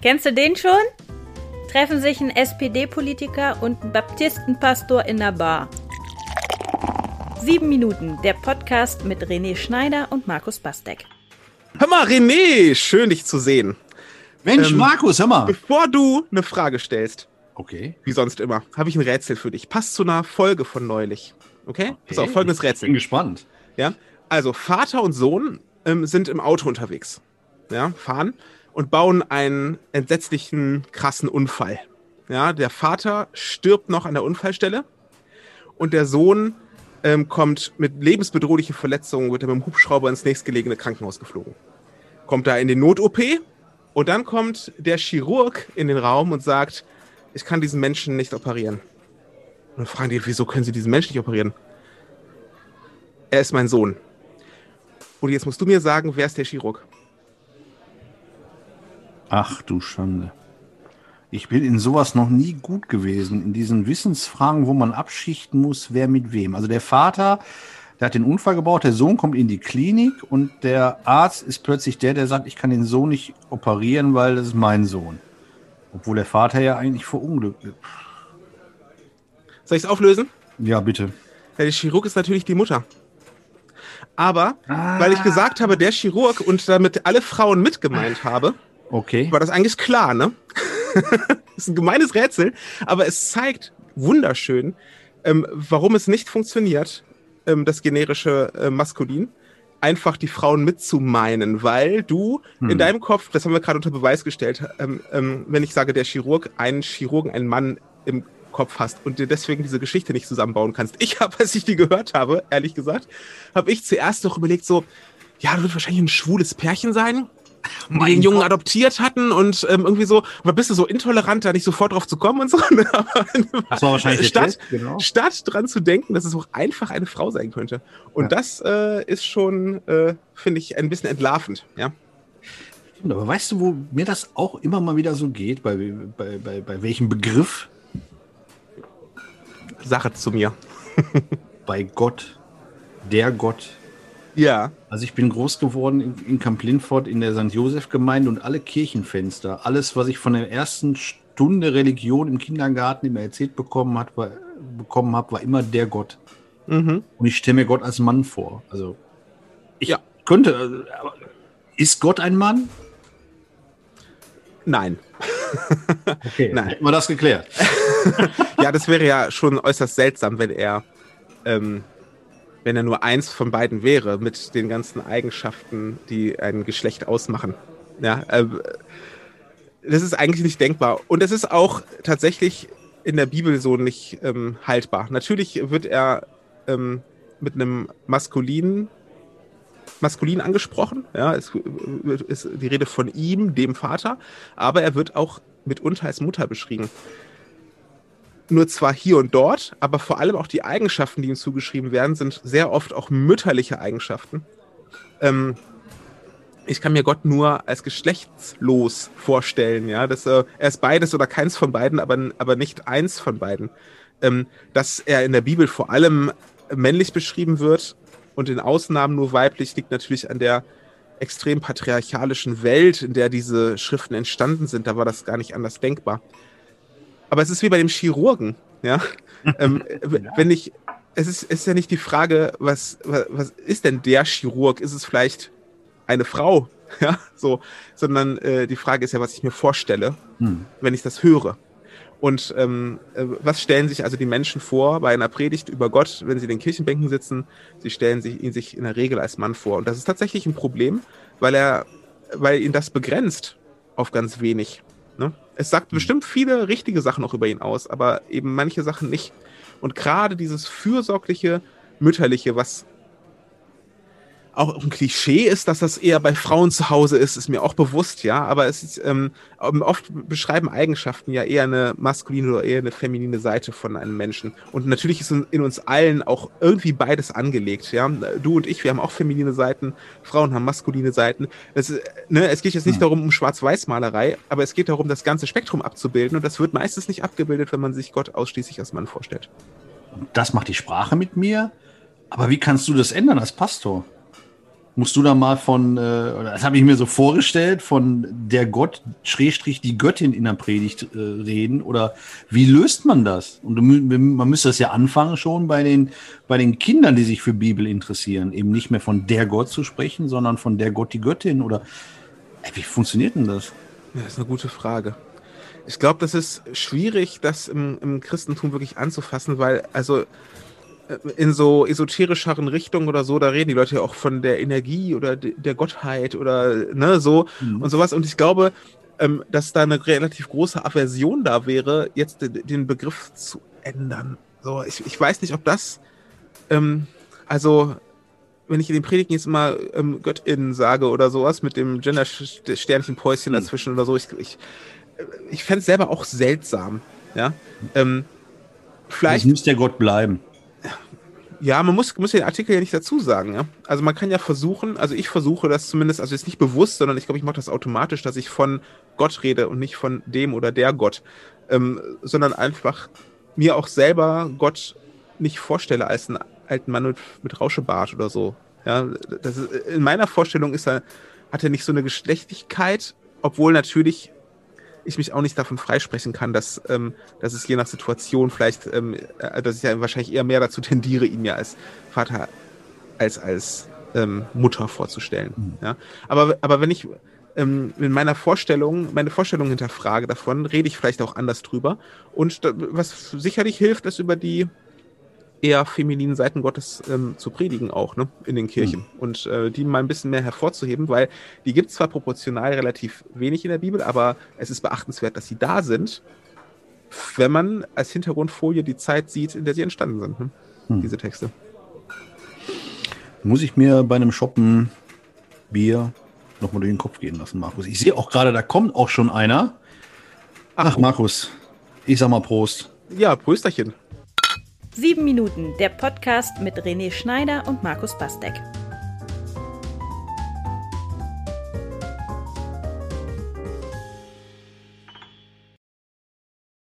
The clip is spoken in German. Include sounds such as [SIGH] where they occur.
Kennst du den schon? Treffen sich ein SPD-Politiker und ein Baptistenpastor in der Bar. Sieben Minuten, der Podcast mit René Schneider und Markus Bastek. Hör mal, René, schön dich zu sehen. Mensch, ähm, Markus, hör mal. Bevor du eine Frage stellst, okay. wie sonst immer, habe ich ein Rätsel für dich. Passt zu einer Folge von neulich. Okay? okay. Pass auf, folgendes Rätsel. Ich bin gespannt. Ja, also Vater und Sohn ähm, sind im Auto unterwegs. Ja, fahren und bauen einen entsetzlichen, krassen Unfall. Ja, der Vater stirbt noch an der Unfallstelle und der Sohn ähm, kommt mit lebensbedrohlichen Verletzungen, wird er mit dem Hubschrauber ins nächstgelegene Krankenhaus geflogen. Kommt da in den Not-OP und dann kommt der Chirurg in den Raum und sagt, ich kann diesen Menschen nicht operieren. Und dann fragen die, wieso können sie diesen Menschen nicht operieren? Er ist mein Sohn. Und jetzt musst du mir sagen, wer ist der Chirurg? Ach du Schande. Ich bin in sowas noch nie gut gewesen, in diesen Wissensfragen, wo man abschichten muss, wer mit wem. Also der Vater, der hat den Unfall gebaut, der Sohn kommt in die Klinik und der Arzt ist plötzlich der, der sagt, ich kann den Sohn nicht operieren, weil das ist mein Sohn. Obwohl der Vater ja eigentlich verunglückt ist. Soll ich es auflösen? Ja, bitte. Ja, der Chirurg ist natürlich die Mutter. Aber, ah. weil ich gesagt habe, der Chirurg und damit alle Frauen mitgemeint habe, Okay. War das eigentlich klar, ne? [LAUGHS] das ist ein gemeines Rätsel, aber es zeigt wunderschön, ähm, warum es nicht funktioniert, ähm, das generische äh, Maskulin, einfach die Frauen mitzumeinen, weil du hm. in deinem Kopf, das haben wir gerade unter Beweis gestellt, ähm, ähm, wenn ich sage, der Chirurg, einen Chirurgen, einen Mann im Kopf hast und dir deswegen diese Geschichte nicht zusammenbauen kannst. Ich habe, als ich die gehört habe, ehrlich gesagt, habe ich zuerst doch überlegt so, ja, das wird wahrscheinlich ein schwules Pärchen sein die den Jungen Gott. adoptiert hatten und ähm, irgendwie so, aber bist du so intolerant, da nicht sofort drauf zu kommen und so. [LAUGHS] Das war wahrscheinlich statt, Test, genau. statt dran zu denken, dass es auch einfach eine Frau sein könnte. Und ja. das äh, ist schon, äh, finde ich, ein bisschen entlarvend, ja. Aber weißt du, wo mir das auch immer mal wieder so geht, bei, bei, bei, bei welchem Begriff? Sache zu mir. [LAUGHS] bei Gott, der Gott, ja. Also ich bin groß geworden in, in Camp Lindfort in der St. Josef-Gemeinde und alle Kirchenfenster, alles, was ich von der ersten Stunde Religion im Kindergarten immer erzählt bekommen, hat, war, bekommen habe, war immer der Gott. Mhm. Und ich stelle mir Gott als Mann vor. Also ich ja. könnte. Äh, ist Gott ein Mann? Nein. [LAUGHS] Okay, Nein. hätten wir das geklärt. [LAUGHS] ja, das wäre ja schon äußerst seltsam, wenn er ähm, wenn er nur eins von beiden wäre, mit den ganzen Eigenschaften, die ein Geschlecht ausmachen. Ja, äh, das ist eigentlich nicht denkbar. Und es ist auch tatsächlich in der Bibel so nicht ähm, haltbar. Natürlich wird er ähm, mit einem maskulinen maskulin angesprochen. Ja, es ist die Rede von ihm, dem Vater, aber er wird auch mitunter als Mutter beschrieben nur zwar hier und dort, aber vor allem auch die Eigenschaften, die ihm zugeschrieben werden, sind sehr oft auch mütterliche Eigenschaften. Ähm, ich kann mir Gott nur als geschlechtslos vorstellen, ja, dass äh, er ist beides oder keins von beiden, aber, aber nicht eins von beiden. Ähm, dass er in der Bibel vor allem männlich beschrieben wird und in Ausnahmen nur weiblich, liegt natürlich an der extrem patriarchalischen Welt, in der diese Schriften entstanden sind. Da war das gar nicht anders denkbar. Aber es ist wie bei dem Chirurgen, ja. [LAUGHS] ähm, wenn ich, es ist, es ist ja nicht die Frage, was, was, was ist denn der Chirurg? Ist es vielleicht eine Frau? [LAUGHS] Ja, so, sondern äh, die Frage ist ja, was ich mir vorstelle, hm. wenn ich das höre. Und ähm, äh, was stellen sich also die Menschen vor bei einer Predigt über Gott, wenn sie in den Kirchenbänken sitzen? Sie stellen sich, ihn sich in der Regel als Mann vor. Und das ist tatsächlich ein Problem, weil er, weil ihn das begrenzt auf ganz wenig. Ne? Es sagt bestimmt viele richtige Sachen auch über ihn aus, aber eben manche Sachen nicht. Und gerade dieses fürsorgliche, mütterliche, was auch ein Klischee ist, dass das eher bei Frauen zu Hause ist, ist mir auch bewusst, ja. Aber es ist ähm, oft beschreiben Eigenschaften ja eher eine maskuline oder eher eine feminine Seite von einem Menschen. Und natürlich ist in uns allen auch irgendwie beides angelegt, ja. Du und ich, wir haben auch feminine Seiten, Frauen haben maskuline Seiten. Das, ne, es geht jetzt nicht hm. darum um Schwarz-Weiß-Malerei, aber es geht darum, das ganze Spektrum abzubilden. Und das wird meistens nicht abgebildet, wenn man sich Gott ausschließlich als Mann vorstellt. Das macht die Sprache mit mir. Aber wie kannst du das ändern als Pastor? Musst du da mal von, äh, das habe ich mir so vorgestellt, von der Gott, Schrägstrich, die Göttin in der Predigt äh, reden? Oder wie löst man das? Und man müsste das ja anfangen schon bei den, bei den Kindern, die sich für Bibel interessieren, eben nicht mehr von der Gott zu sprechen, sondern von der Gott, die Göttin. Oder ey, wie funktioniert denn das? Ja, das ist eine gute Frage. Ich glaube, das ist schwierig, das im, im Christentum wirklich anzufassen, weil, also, in so esoterischeren Richtungen oder so, da reden die Leute ja auch von der Energie oder der Gottheit oder ne, so mhm. und sowas. Und ich glaube, ähm, dass da eine relativ große Aversion da wäre, jetzt den Begriff zu ändern. So, ich, ich weiß nicht, ob das, ähm, also, wenn ich in den Predigen jetzt mal ähm, Göttinnen sage oder sowas mit dem Gender-Sternchen-Päuschen mhm. dazwischen oder so, ich, ich, ich fände es selber auch seltsam. Ja. Ähm, vielleicht. Das muss der Gott bleiben. Ja, man muss, muss den Artikel ja nicht dazu sagen. Ja? Also man kann ja versuchen, also ich versuche das zumindest, also jetzt nicht bewusst, sondern ich glaube, ich mache das automatisch, dass ich von Gott rede und nicht von dem oder der Gott, ähm, sondern einfach mir auch selber Gott nicht vorstelle als einen alten Mann mit, mit Rauschebart oder so. Ja, das ist, in meiner Vorstellung ist er, hat er nicht so eine Geschlechtlichkeit, obwohl natürlich ich mich auch nicht davon freisprechen kann, dass, ähm, dass es je nach Situation vielleicht, ähm, äh, dass ich ja wahrscheinlich eher mehr dazu tendiere, ihn mir als Vater als als ähm, Mutter vorzustellen. Mhm. Ja? Aber, aber wenn ich ähm, in meiner Vorstellung, meine Vorstellung hinterfrage davon, rede ich vielleicht auch anders drüber. Und was sicherlich hilft, ist über die eher femininen Seiten Gottes ähm, zu predigen auch, ne, in den Kirchen. Mhm. Und äh, die mal ein bisschen mehr hervorzuheben, weil die gibt es zwar proportional relativ wenig in der Bibel, aber es ist beachtenswert, dass sie da sind, wenn man als Hintergrundfolie die Zeit sieht, in der sie entstanden sind, ne? mhm. diese Texte. Muss ich mir bei einem Shoppen Bier nochmal durch den Kopf gehen lassen, Markus. Ich sehe auch gerade, da kommt auch schon einer. Ach, Ach Markus, ich sag mal Prost. Ja, Prösterchen. Sieben Minuten, der Podcast mit René Schneider und Markus Bastek.